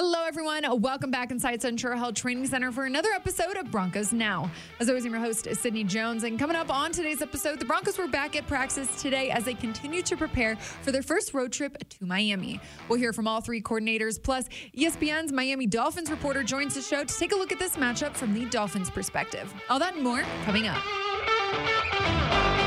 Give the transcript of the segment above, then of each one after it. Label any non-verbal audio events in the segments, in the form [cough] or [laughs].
Hello, everyone. Welcome back inside Centura Health Training Center for another episode of Broncos Now. As always, I'm your host, Sydney Jones. And coming up on today's episode, the Broncos were back at practice today as they continue to prepare for their first road trip to Miami. We'll hear from all three coordinators. Plus, ESPN's Miami Dolphins reporter joins the show to take a look at this matchup from the Dolphins' perspective. All that and more coming up.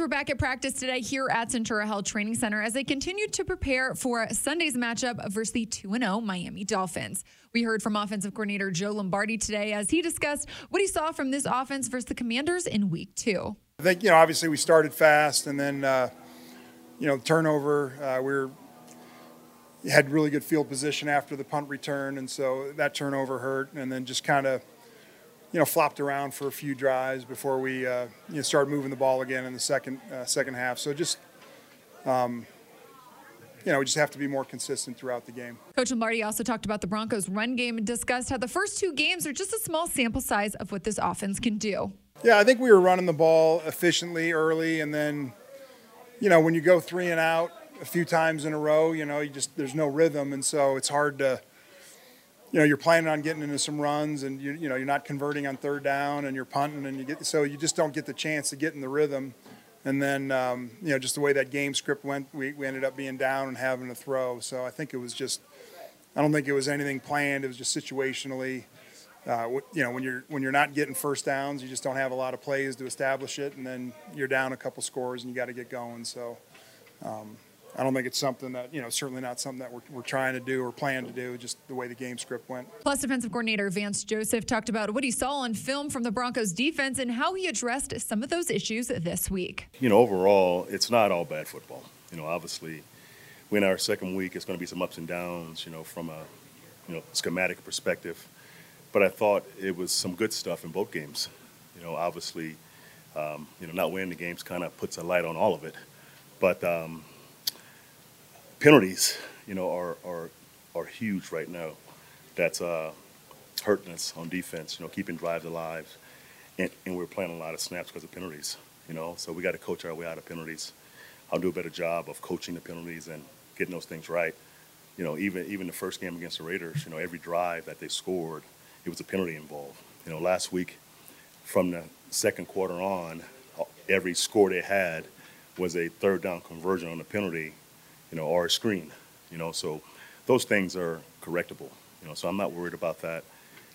Were back at practice today here at Centura Health Training Center as they continued to prepare for Sunday's matchup versus the 2 0 Miami Dolphins. We heard from offensive coordinator Joe Lombardi today as he discussed what he saw from this offense versus the Commanders in week two. I think, you know, obviously we started fast and then, uh, you know, turnover, uh, we were, had really good field position after the punt return. And so that turnover hurt. And then just kind of, you know, flopped around for a few drives before we, uh, you know, started moving the ball again in the second uh, second half. So just, um, you know, we just have to be more consistent throughout the game. Coach Lombardi also talked about the Broncos' run game and discussed how the first two games are just a small sample size of what this offense can do. Yeah, I think we were running the ball efficiently early, and then, you know, when you go three and out a few times in a row, you know, you just there's no rhythm, and so it's hard to you know you're planning on getting into some runs and you you know you're not converting on third down and you're punting and you get so you just don't get the chance to get in the rhythm. And then um, you know just the way that game script went we, we ended up being down and having to throw. So I think it was just I don't think it was anything planned. It was just situationally uh, you know when you're when you're not getting first downs you just don't have a lot of plays to establish it. And then you're down a couple scores and you got to get going. So um, I don't think it's something that, you know, certainly not something that we're, we're trying to do or plan to do, just the way the game script went. Plus, defensive coordinator Vance Joseph talked about what he saw on film from the Broncos defense and how he addressed some of those issues this week. You know, overall, it's not all bad football. You know, obviously, we're in our second week. It's going to be some ups and downs, you know, from a, you know, schematic perspective. But I thought it was some good stuff in both games. You know, obviously, um, you know, not winning the games kind of puts a light on all of it. But, um, penalties, you know, are are are huge right now. That's uh, hurting us on defense. You know, keeping drives alive, and, and we're playing a lot of snaps because of penalties. You know, so we got to coach our way out of penalties. I'll do a better job of coaching the penalties and getting those things right. You know, even even the first game against the Raiders, you know, every drive that they scored, it was a penalty involved. You know, last week, from the second quarter on, every score they had was a third down conversion on a penalty you know, or a screen, you know. So those things are correctable, you know. So I'm not worried about that.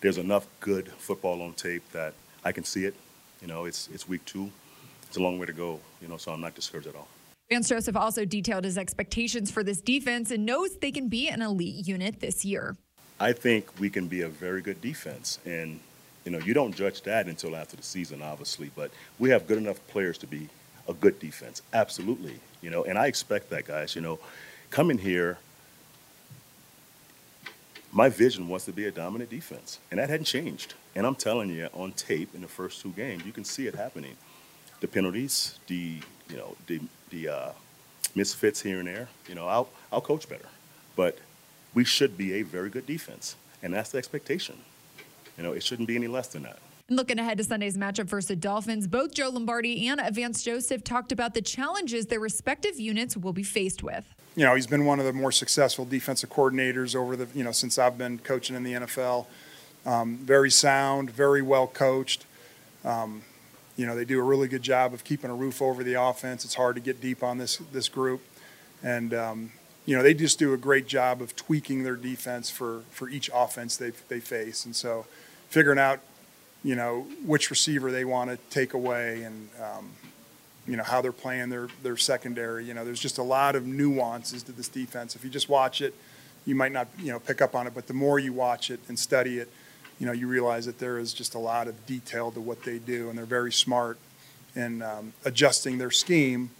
There's enough good football on tape that I can see it. You know, it's it's week two. It's a long way to go, you know. So I'm not discouraged at all. Vance Joseph also detailed his expectations for this defense and knows they can be an elite unit this year. I think we can be a very good defense, and you know, you don't judge that until after the season, obviously. But we have good enough players to be a good defense. Absolutely. You know, and I expect that, guys. You know, coming here, my vision was to be a dominant defense, and that hadn't changed. And I'm telling you, on tape in the first two games, you can see it happening. The penalties, the you know, the the uh, misfits here and there. You know, I'll I'll coach better, but we should be a very good defense, and that's the expectation. You know, it shouldn't be any less than that. Looking ahead to Sunday's matchup versus the Dolphins, both Joe Lombardi and Vance Joseph talked about the challenges their respective units will be faced with. You know, he's been one of the more successful defensive coordinators over the, you know, since I've been coaching in the NFL. Um, very sound, very well coached. Um, you know, they do a really good job of keeping a roof over the offense. It's hard to get deep on this this group, and um, you know they just do a great job of tweaking their defense for for each offense they they face, and so figuring out you know, which receiver they want to take away and, um, you know, how they're playing their, their secondary. You know, there's just a lot of nuances to this defense. If you just watch it, you might not, you know, pick up on it, but the more you watch it and study it, you know, you realize that there is just a lot of detail to what they do, and they're very smart in um, adjusting their scheme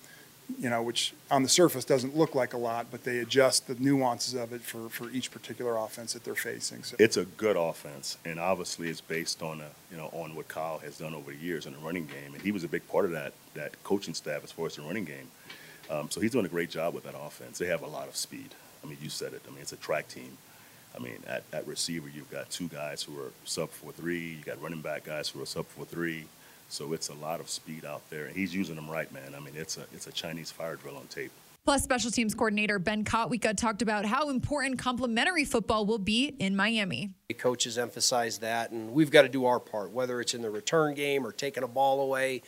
you know, which on the surface doesn't look like a lot, but they adjust the nuances of it for, for each particular offense that they're facing. So it's a good offense, and obviously it's based on a, you know on what Kyle has done over the years in the running game, and he was a big part of that that coaching staff as far as the running game. Um, so he's doing a great job with that offense. They have a lot of speed. I mean, you said it. I mean, it's a track team. I mean, at, at receiver, you've got two guys who are sub four three. You got running back guys who are sub four three. So it's a lot of speed out there, and he's using them right, man. I mean, it's a it's a Chinese fire drill on tape. Plus, special teams coordinator Ben Kotwica talked about how important complementary football will be in Miami. The coaches emphasize that, and we've got to do our part, whether it's in the return game or taking a ball away.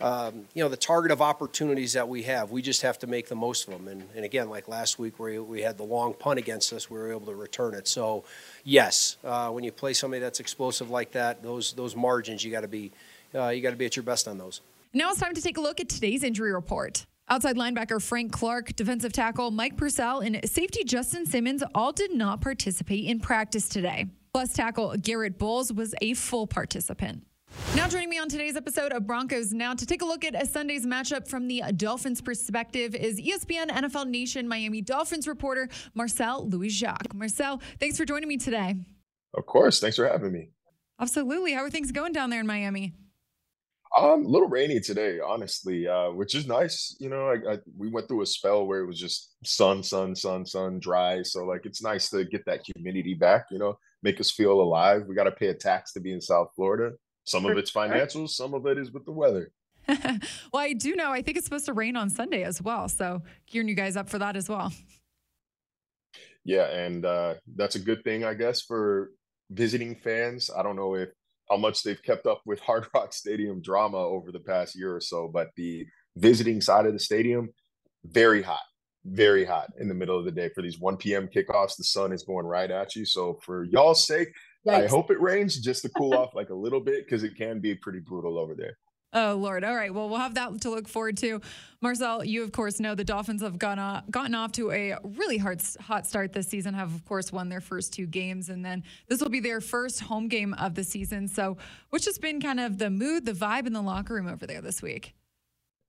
Um, you know, the target of opportunities that we have, we just have to make the most of them. And, and again, like last week where we had the long punt against us, we were able to return it. So, yes, uh, when you play somebody that's explosive like that, those those margins you got to be uh, you got to be at your best on those. Now it's time to take a look at today's injury report. Outside linebacker Frank Clark, defensive tackle Mike Purcell, and safety Justin Simmons all did not participate in practice today. Plus, tackle Garrett Bolles was a full participant. Now, joining me on today's episode of Broncos Now to take a look at a Sunday's matchup from the Dolphins' perspective is ESPN NFL Nation Miami Dolphins reporter Marcel Louis Jacques. Marcel, thanks for joining me today. Of course. Thanks for having me. Absolutely. How are things going down there in Miami? Um, a little rainy today, honestly, uh, which is nice. You know, I, I, we went through a spell where it was just sun, sun, sun, sun, dry. So like, it's nice to get that humidity back. You know, make us feel alive. We got to pay a tax to be in South Florida. Some of it's financial, some of it is with the weather. [laughs] well, I do know. I think it's supposed to rain on Sunday as well. So gearing you guys up for that as well. Yeah, and uh, that's a good thing, I guess, for visiting fans. I don't know if how much they've kept up with [laughs] Hard Rock Stadium drama over the past year or so, but the visiting side of the stadium, very hot, very hot in the middle of the day for these 1 p.m. kickoffs. The sun is going right at you. So for y'all's sake, Yikes. I hope it rains just to cool [laughs] off like a little bit because it can be pretty brutal over there. Oh Lord! All right. Well, we'll have that to look forward to. Marcel, you of course know the Dolphins have gone uh, gotten off to a really hard hot start this season. Have of course won their first two games, and then this will be their first home game of the season. So, what's just been kind of the mood, the vibe in the locker room over there this week?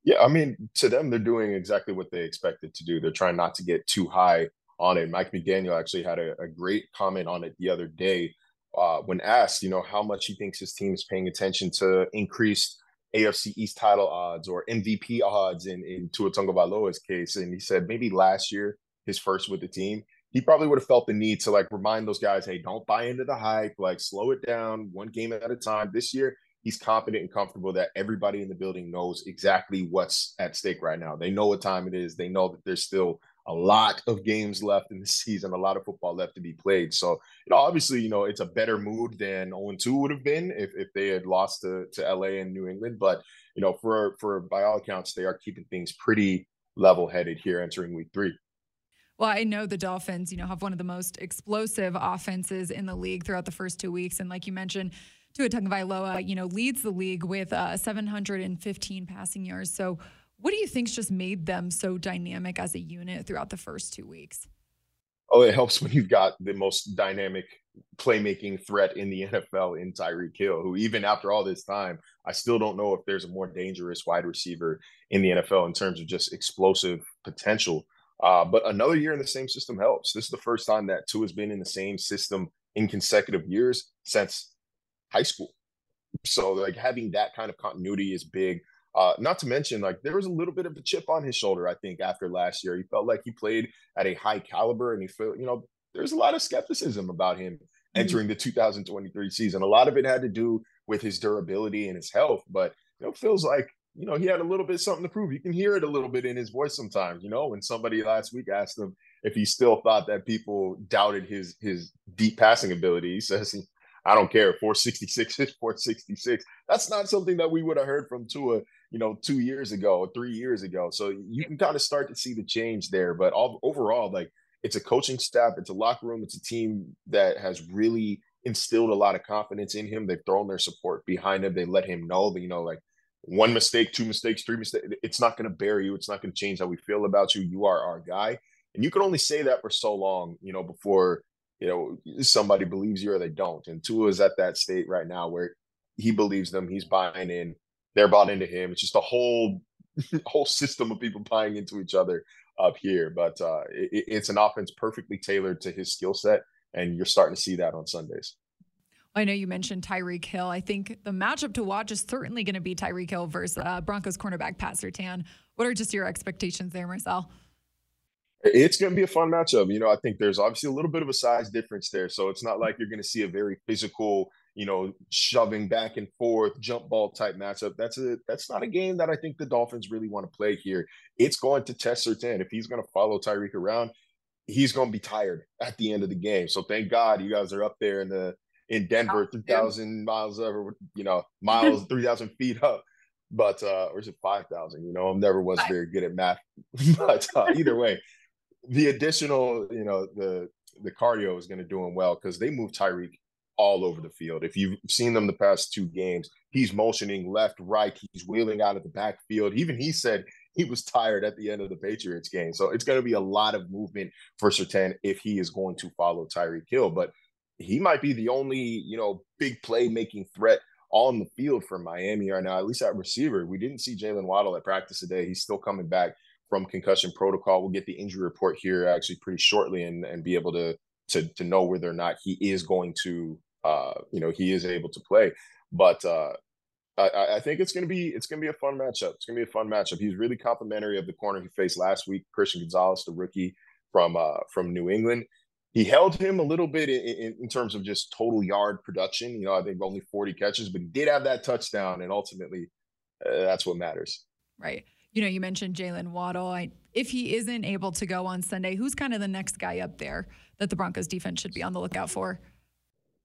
Yeah, I mean, to them, they're doing exactly what they expected to do. They're trying not to get too high on it. Mike McDaniel actually had a, a great comment on it the other day uh, when asked, you know, how much he thinks his team is paying attention to increased AFC East title odds or MVP odds in, in Tua Tagovailoa's case. And he said maybe last year, his first with the team, he probably would have felt the need to like remind those guys, hey, don't buy into the hype, like slow it down one game at a time. This year, he's confident and comfortable that everybody in the building knows exactly what's at stake right now. They know what time it is. They know that there's still a lot of games left in the [laughs] season, a lot of football left to be played. So, you know, obviously, you know, it's a better mood than 0-2 would have been if, if they had lost to, to LA and New England. But, you know, for for by all accounts, they are keeping things pretty level headed here entering week three. Well, I know the Dolphins, you know, have one of the most explosive offenses in the league throughout the first two weeks. And like you mentioned, Tua Tagovailoa, you know, leads the league with uh, 715 passing yards. So what do you think's just made them so dynamic as a unit throughout the first two weeks? Oh, it helps when you've got the most dynamic playmaking threat in the [laughs] NFL in Tyreek Hill, who even after all this time, I still don't know if there's a more dangerous wide receiver in the NFL in terms of just explosive potential. Uh, but another year in the same system helps. This is the first time that Tua has been in the same system in consecutive years since high school. So like having that kind of continuity is big. Uh, not to mention, like there was a little bit of a chip on his shoulder. I think after last year, he felt like he played at a high caliber, and he felt, you know, there's a lot of skepticism about him mm-hmm. entering the 2023 season. A lot of it had to do with his durability and his health, but you know, feels like you know he had a little bit something to prove. You can hear it a little bit in his voice sometimes. You know, when somebody last week asked him if he still thought that people doubted his his deep passing ability, he says he, I don't care. 466 is 466. That's not something that we would have heard from Tua you know, two years ago, three years ago. So you can kind of start to see the change there. But all, overall, like it's a coaching staff, it's a locker room, it's a team that has really instilled a lot of confidence in him. They've thrown their support behind him. They let him know that, you know, like one mistake, two mistakes, three mistakes, it's not going to bury you. It's not going to change how we feel about you. You are our guy. And you can only say that for so long, you know, before, you know, somebody believes you or they don't. And Tua is at that state right now where he believes them. He's buying in they're bought into him. It's just a whole [laughs] whole system of people buying into each other up here. But uh, it, it's an offense perfectly tailored to his skill set, and you're starting to see that on Sundays. I know you mentioned Tyreek Hill. I think the matchup to watch is certainly going to be Tyreek Hill versus uh, Broncos cornerback Pat Surtain. What are just your expectations there, Marcel? It's going to be a fun matchup. You know, I think there's obviously a little bit of a size difference there. So it's not like you're going to see a very physical, you know, shoving back and forth, jump ball type matchup. That's a that's not a game that I think the Dolphins really want to play here. It's going to test Surtain. If he's going to follow Tyreek around, he's going to be tired at the end of the game. So thank God you guys are up there in the in Denver, three thousand miles over, you know, miles, [laughs] three thousand feet up. But uh, or is it five thousand? You know, I never was very good at math. [laughs] but uh, either way, the additional, you know, the the cardio is going to do him well because they move Tyreek all over the field. If you've seen them the past two games, he's motioning left, right. He's wheeling out of the backfield. Even he said he was tired at the end of the Patriots game. So it's going to be a lot of movement for Surtain if he is going to follow Tyreek Hill. But he might be the only, you know, big play making threat on the field for Miami right now, at least at receiver. We didn't see Jaylen Waddle at practice today. He's still coming back from concussion protocol. We'll get the injury report here actually pretty shortly and, and be able to, to to know whether or not he is going to uh, you know, he is able to play. But uh, I, I, think it's gonna be it's gonna be a fun matchup. It's gonna be a fun matchup. He's really complimentary of the corner he faced last week, Christian Gonzalez, the rookie from uh, from New England. He held him a little bit in, in, in, terms of just total yard production. You know, I think only 40 catches, but he did have that touchdown, and ultimately, uh, that's what matters. Right. You know, you mentioned Jaylen Waddle. I, if he isn't able to go on Sunday, who's kind of the next guy up there that the Broncos defense should be on the lookout for?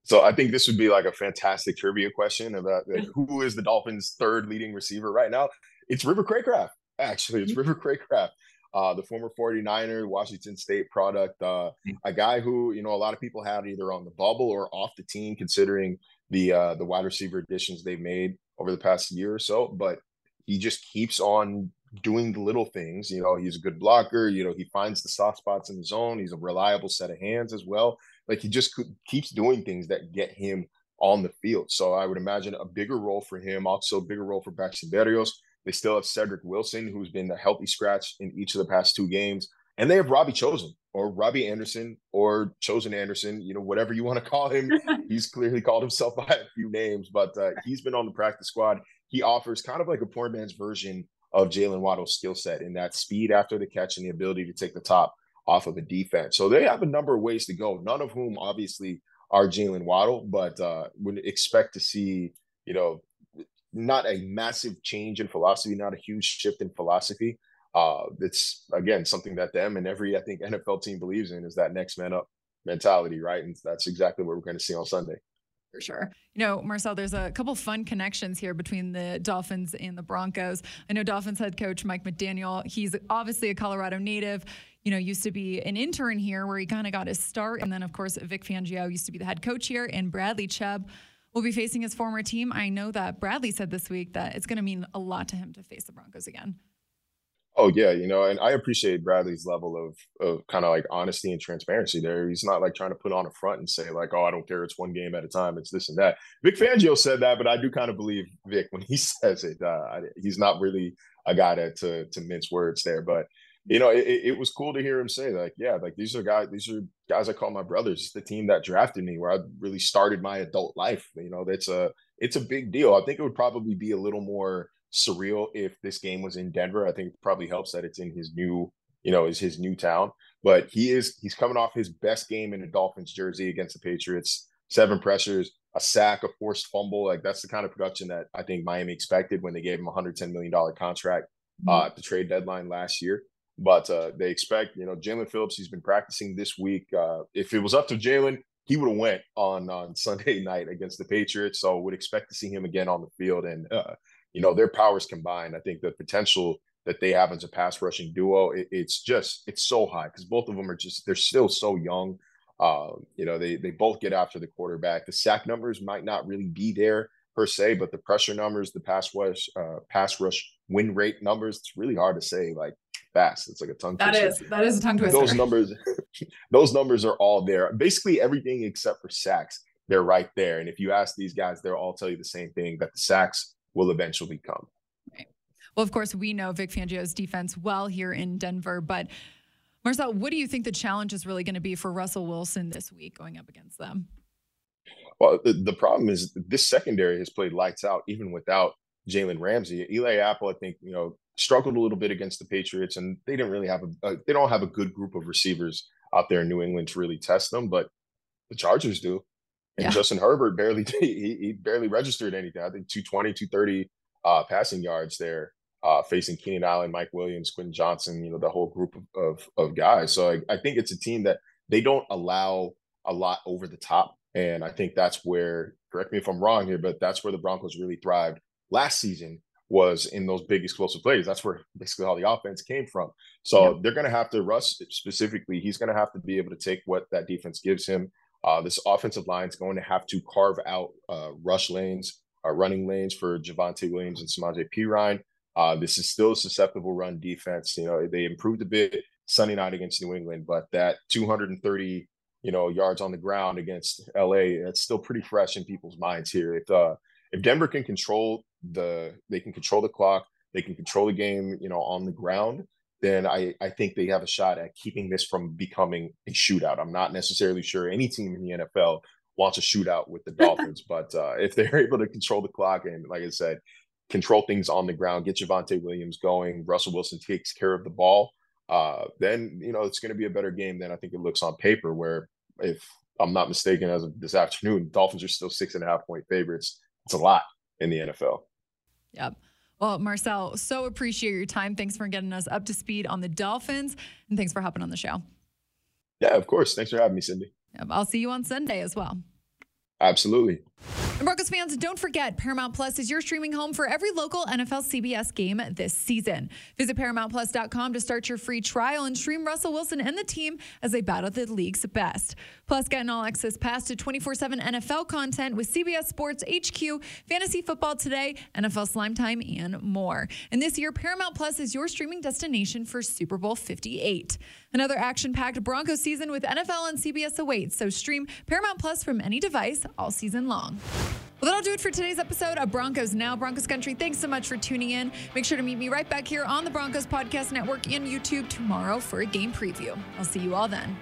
So I think this would be like a fantastic trivia question about like, who is the Dolphins' third leading receiver right now. It's River Cracraft. Actually, it's mm-hmm. River Cracraft, uh, the former 49er, Washington State product, uh, mm. a guy who you know a lot of people had either on the bubble or off the team, considering the uh, the wide receiver additions they've made over the past year or so. But he just keeps on doing the little things. You know, he's a good blocker. You know, he finds the soft spots in the zone. He's a reliable set of hands as well. Like he just keeps doing things that get him on the field. So I would imagine a bigger role for him, also bigger role for Braxton Berrios. They still have Cedric Wilson, who's been a healthy scratch in each of the past two games. And they have Robbie Chosen or Robbie Anderson or Chosen Anderson, you know, whatever you want to call him. [laughs] he's clearly called himself [laughs] by a few names, but uh, he's been on the practice squad. He offers kind of like a poor man's version of Jaylen Waddle's skill set in that speed after the catch and the ability to take the top off of a defense. So they have a number of ways to go, none of whom obviously are Jaylen Waddle, but uh, would expect to see, you know, not a massive change in philosophy, not a huge shift in philosophy. Uh, it's again something that them and every I think NFL team believes in is that next man up mentality, right? And that's exactly what we're going to see on Sunday for sure. You know, Marcel, there's a couple fun connections here between the Dolphins and the Broncos. I know Dolphins head coach Mike McDaniel, he's obviously a Colorado native. You know, used to be an intern here where he kind of got his start. And then, of course, Vic Fangio used to be the head coach here, and Bradley Chubb will be facing his former team. I know that Bradley said this week that it's going to mean a lot to him to face the Broncos again. Oh yeah, you know, and I appreciate Bradley's level of of kind of like honesty and transparency there. He's not like trying to put on a front and say like, "Oh, I don't care. It's one game at a time. It's this and that." Vic Fangio said that, but I do kind of believe Vic when he [laughs] says it. Uh, he's not really a guy to to, to mince words there, but you know, it, it, was cool to hear him say like, yeah, like these are guys, these are guys I call my brothers. It's the team that drafted me, where I really started my adult life. You know, that's a it's a big deal. I think it would probably be a little more surreal if this game was in Denver. I think it probably helps that it's in his new, you know, is his new town. But he is he's coming off his best game in a Dolphins jersey against the Patriots. Seven pressures, a sack, a forced fumble. Like that's the kind of production that I think Miami expected when they gave him a hundred ten million dollar contract mm-hmm. uh, at the trade deadline last year. But uh, they expect, you know, Jaelan Phillips. He's been practicing this week. Uh, if it was up to Jaelan, he would have went on on [laughs] Sunday night against the Patriots. So would expect to see him again on the field. And uh, you know, their powers combined, I think the potential that they have as a pass rushing duo, it, it's just it's so high because both of them are just they're still so young. Uh, you know, they they both get after the quarterback. The sack numbers might not really be there per se, but the pressure numbers, the pass rush, uh, pass rush win rate numbers, it's really hard to say like fast. It's like a tongue. That twister. is that is a tongue twister. Those numbers, [laughs] those numbers are all there. Basically everything except for sacks, they're right there. And if you ask these guys, they'll all tell you the same thing that the sacks will eventually come. Right. Well, of course, we know Vic Fangio's defense well here in Denver, but Marcel, what do you think the challenge is really going to be for Russell Wilson this week going up against them? Well, the, the problem is this secondary has played lights out even without Jalen Ramsey. Eli Apple, I think, you know, struggled a little bit against the Patriots, and they didn't really have a, a they don't have a good group of receivers out there in New England to really test them, but the Chargers do. And Yeah. Justin Herbert barely [laughs] he, he barely registered anything. I think 220, 230 uh, passing yards there, uh, facing Keenan Allen, Mike Williams, Quentin Johnston, you know, the whole group of, of, of guys. So I, I think it's a team that they don't allow a lot over the top. And I think that's where, correct me if I'm wrong here, but that's where the Broncos really thrived last season was in those big explosive plays. That's where [laughs] basically all the offense came from. So they're going to have to, Russ specifically, he's going to have to be able to take what that defense gives him. Uh, this offensive line is going to have to carve out uh, rush lanes, uh, running lanes for Javonte Williams and Samaje Perine. Uh, this is still a susceptible run defense. You know, they improved a bit Sunday night against New England, but that 230, you know, yards on the ground against LA, that's still pretty fresh in people's minds here. If uh, if Denver can control the, they can control the clock, they can control the game, you know, on the ground. Then I, I think they have a shot at keeping this from becoming a shootout. I'm not necessarily sure any team in the NFL wants a shootout with the [laughs] Dolphins, but uh, if they're able to control the clock and, like I said, control things on the ground, get Javonte Williams going, Russell Wilson takes care of the ball, uh, then you know it's going to be a better game than I think it looks on paper. Where if I'm not mistaken, as of this afternoon, Dolphins are still six and a half point favorites. It's a lot in the NFL. Yep. Well, Marcel, so appreciate your time. Thanks for getting us up to speed on the Dolphins, and thanks for hopping on the show. Yeah, of course. Thanks for having me, Cindy. I'll see you on Sunday as well. Absolutely. Broncos fans, don't forget Paramount Plus is your streaming home for every local NFL CBS game this season. Visit ParamountPlus.com to start your free trial and stream Russell Wilson and the team as they battle the league's best. Plus, get an all access pass to 24 7 NFL content with CBS Sports HQ, Fantasy Football Today, NFL Slime Time, and more. And this year, Paramount Plus is your streaming destination for Super Bowl 58. Another action packed Broncos season with NFL and CBS awaits, so stream Paramount Plus from any device all season long. Well, that'll do it for today's episode of Broncos Now. Broncos Country, thanks so much for tuning in. Make sure to meet me right back here on the Broncos Podcast Network and YouTube tomorrow for a game preview. I'll see you all then.